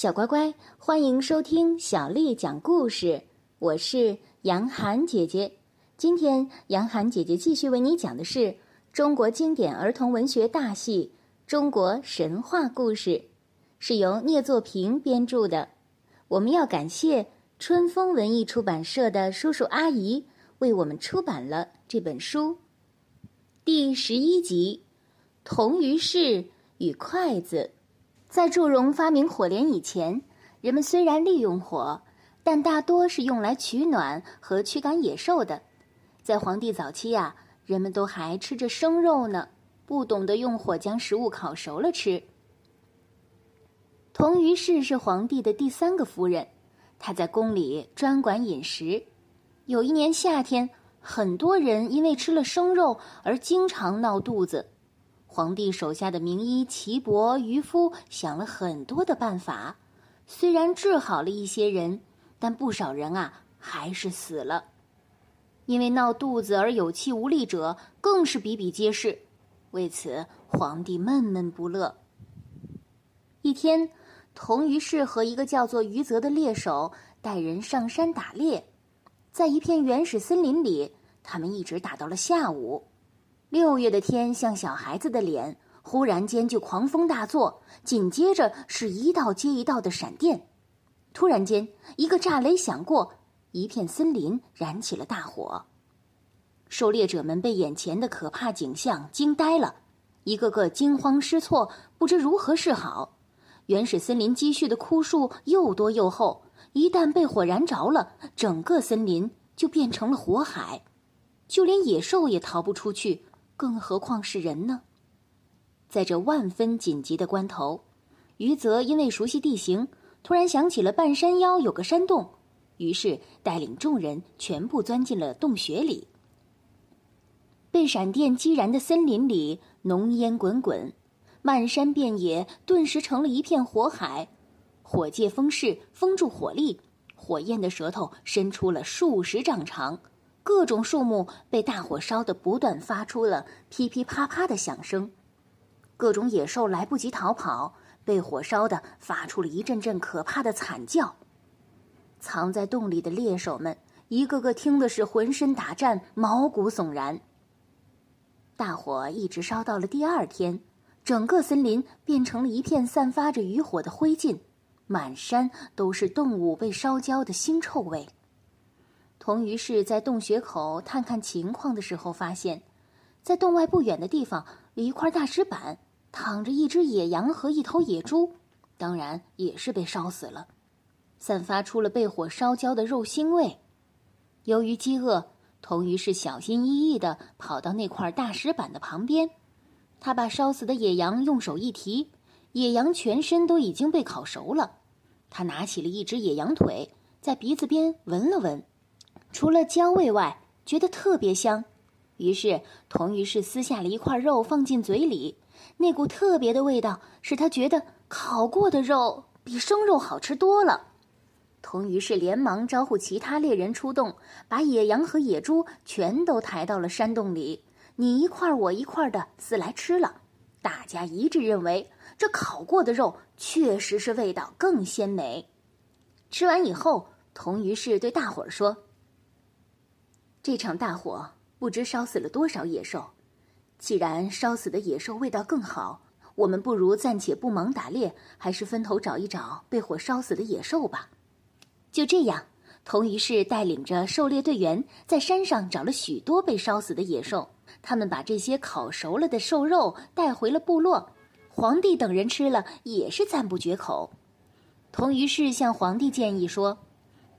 小乖乖，欢迎收听小丽讲故事。我是杨涵姐姐。今天，杨涵姐姐继续为你讲的是中国经典儿童文学大戏《中国神话故事》，是由聂作平编著的。我们要感谢春风文艺出版社的叔叔阿姨为我们出版了这本书。第十一集：铜鱼氏与筷子。在祝融发明火镰以前，人们虽然利用火，但大多是用来取暖和驱赶野兽的。在皇帝早期呀，人们都还吃着生肉呢，不懂得用火将食物烤熟了吃。童于氏是皇帝的第三个夫人，她在宫里专管饮食。有一年夏天，很多人因为吃了生肉而经常闹肚子。皇帝手下的名医岐伯、渔夫想了很多的办法，虽然治好了一些人，但不少人啊还是死了。因为闹肚子而有气无力者更是比比皆是，为此皇帝闷闷不乐。一天，童于氏和一个叫做于泽的猎手带人上山打猎，在一片原始森林里，他们一直打到了下午。六月的天像小孩子的脸，忽然间就狂风大作，紧接着是一道接一道的闪电。突然间，一个炸雷响过，一片森林燃起了大火。狩猎者们被眼前的可怕景象惊呆了，一个个惊慌失措，不知如何是好。原始森林积蓄的枯树又多又厚，一旦被火燃着了，整个森林就变成了火海，就连野兽也逃不出去。更何况是人呢？在这万分紧急的关头，余则因为熟悉地形，突然想起了半山腰有个山洞，于是带领众人全部钻进了洞穴里。被闪电击燃的森林里，浓烟滚滚，漫山遍野，顿时成了一片火海。火借风势，封住火力，火焰的舌头伸出了数十丈长。各种树木被大火烧得不断发出了噼噼啪啪的响声，各种野兽来不及逃跑，被火烧的发出了一阵阵可怕的惨叫。藏在洞里的猎手们一个个听的是浑身打颤，毛骨悚然。大火一直烧到了第二天，整个森林变成了一片散发着余火的灰烬，满山都是动物被烧焦的腥臭味。童于是在洞穴口探看情况的时候，发现，在洞外不远的地方有一块大石板，躺着一只野羊和一头野猪，当然也是被烧死了，散发出了被火烧焦的肉腥味。由于饥饿，童于是小心翼翼地跑到那块大石板的旁边，他把烧死的野羊用手一提，野羊全身都已经被烤熟了。他拿起了一只野羊腿，在鼻子边闻了闻。除了焦味外，觉得特别香，于是童于是撕下了一块肉放进嘴里，那股特别的味道使他觉得烤过的肉比生肉好吃多了。童于是连忙招呼其他猎人出动，把野羊和野猪全都抬到了山洞里，你一块我一块的撕来吃了。大家一致认为，这烤过的肉确实是味道更鲜美。吃完以后，童于是对大伙儿说。这场大火不知烧死了多少野兽，既然烧死的野兽味道更好，我们不如暂且不忙打猎，还是分头找一找被火烧死的野兽吧。就这样，童于是带领着狩猎队员在山上找了许多被烧死的野兽，他们把这些烤熟了的瘦肉带回了部落，皇帝等人吃了也是赞不绝口。童于是向皇帝建议说：“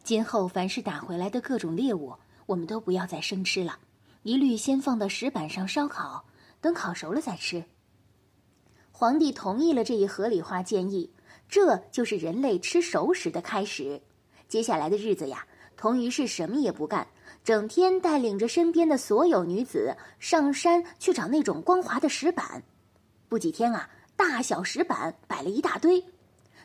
今后凡是打回来的各种猎物。”我们都不要再生吃了，一律先放到石板上烧烤，等烤熟了再吃。皇帝同意了这一合理化建议，这就是人类吃熟食的开始。接下来的日子呀，童于是什么也不干，整天带领着身边的所有女子上山去找那种光滑的石板。不几天啊，大小石板摆了一大堆。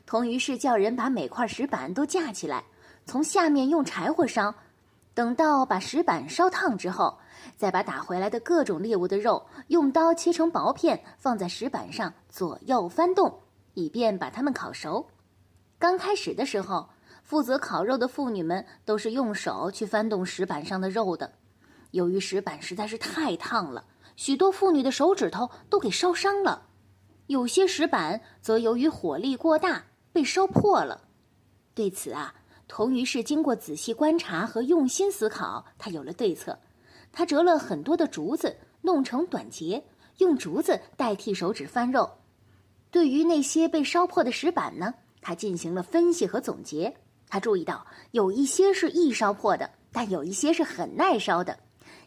童于是叫人把每块石板都架起来，从下面用柴火烧。等到把石板烧烫之后，再把打回来的各种猎物的肉用刀切成薄片，放在石板上左右翻动，以便把它们烤熟。刚开始的时候，负责烤肉的妇女们都是用手去翻动石板上的肉的。由于石板实在是太烫了，许多妇女的手指头都给烧伤了。有些石板则由于火力过大被烧破了。对此啊，童于是经过仔细观察和用心思考，他有了对策。他折了很多的竹子，弄成短节，用竹子代替手指翻肉。对于那些被烧破的石板呢，他进行了分析和总结。他注意到有一些是易烧破的，但有一些是很耐烧的。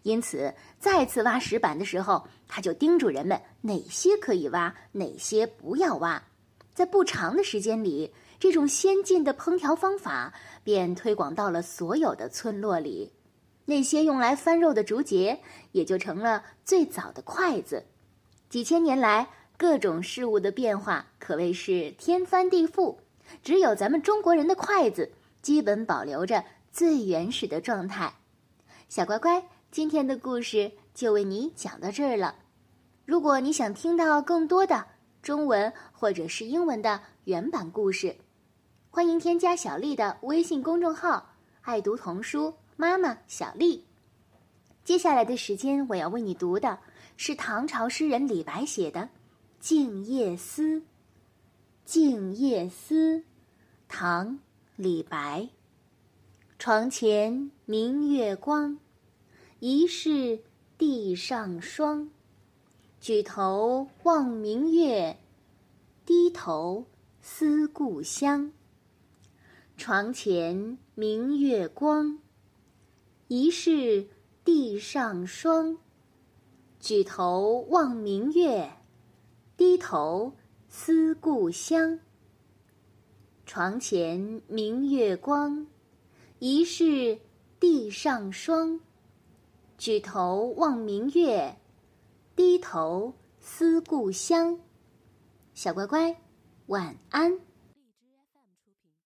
因此，再次挖石板的时候，他就叮嘱人们哪些可以挖，哪些不要挖。在不长的时间里，这种先进的烹调方法便推广到了所有的村落里。那些用来翻肉的竹节也就成了最早的筷子。几千年来，各种事物的变化可谓是天翻地覆，只有咱们中国人的筷子基本保留着最原始的状态。小乖乖。今天的故事就为你讲到这儿了。如果你想听到更多的中文或者是英文的原版故事，欢迎添加小丽的微信公众号“爱读童书妈妈小丽”。接下来的时间，我要为你读的是唐朝诗人李白写的《静夜思》。《静夜思》，唐·李白。床前明月光。疑是地上霜，举头望明月，低头思故乡。床前明月光，疑是地上霜。举头望明月，低头思故乡。床前明月光，疑是地上霜。举头望明月，低头思故乡。小乖乖，晚安。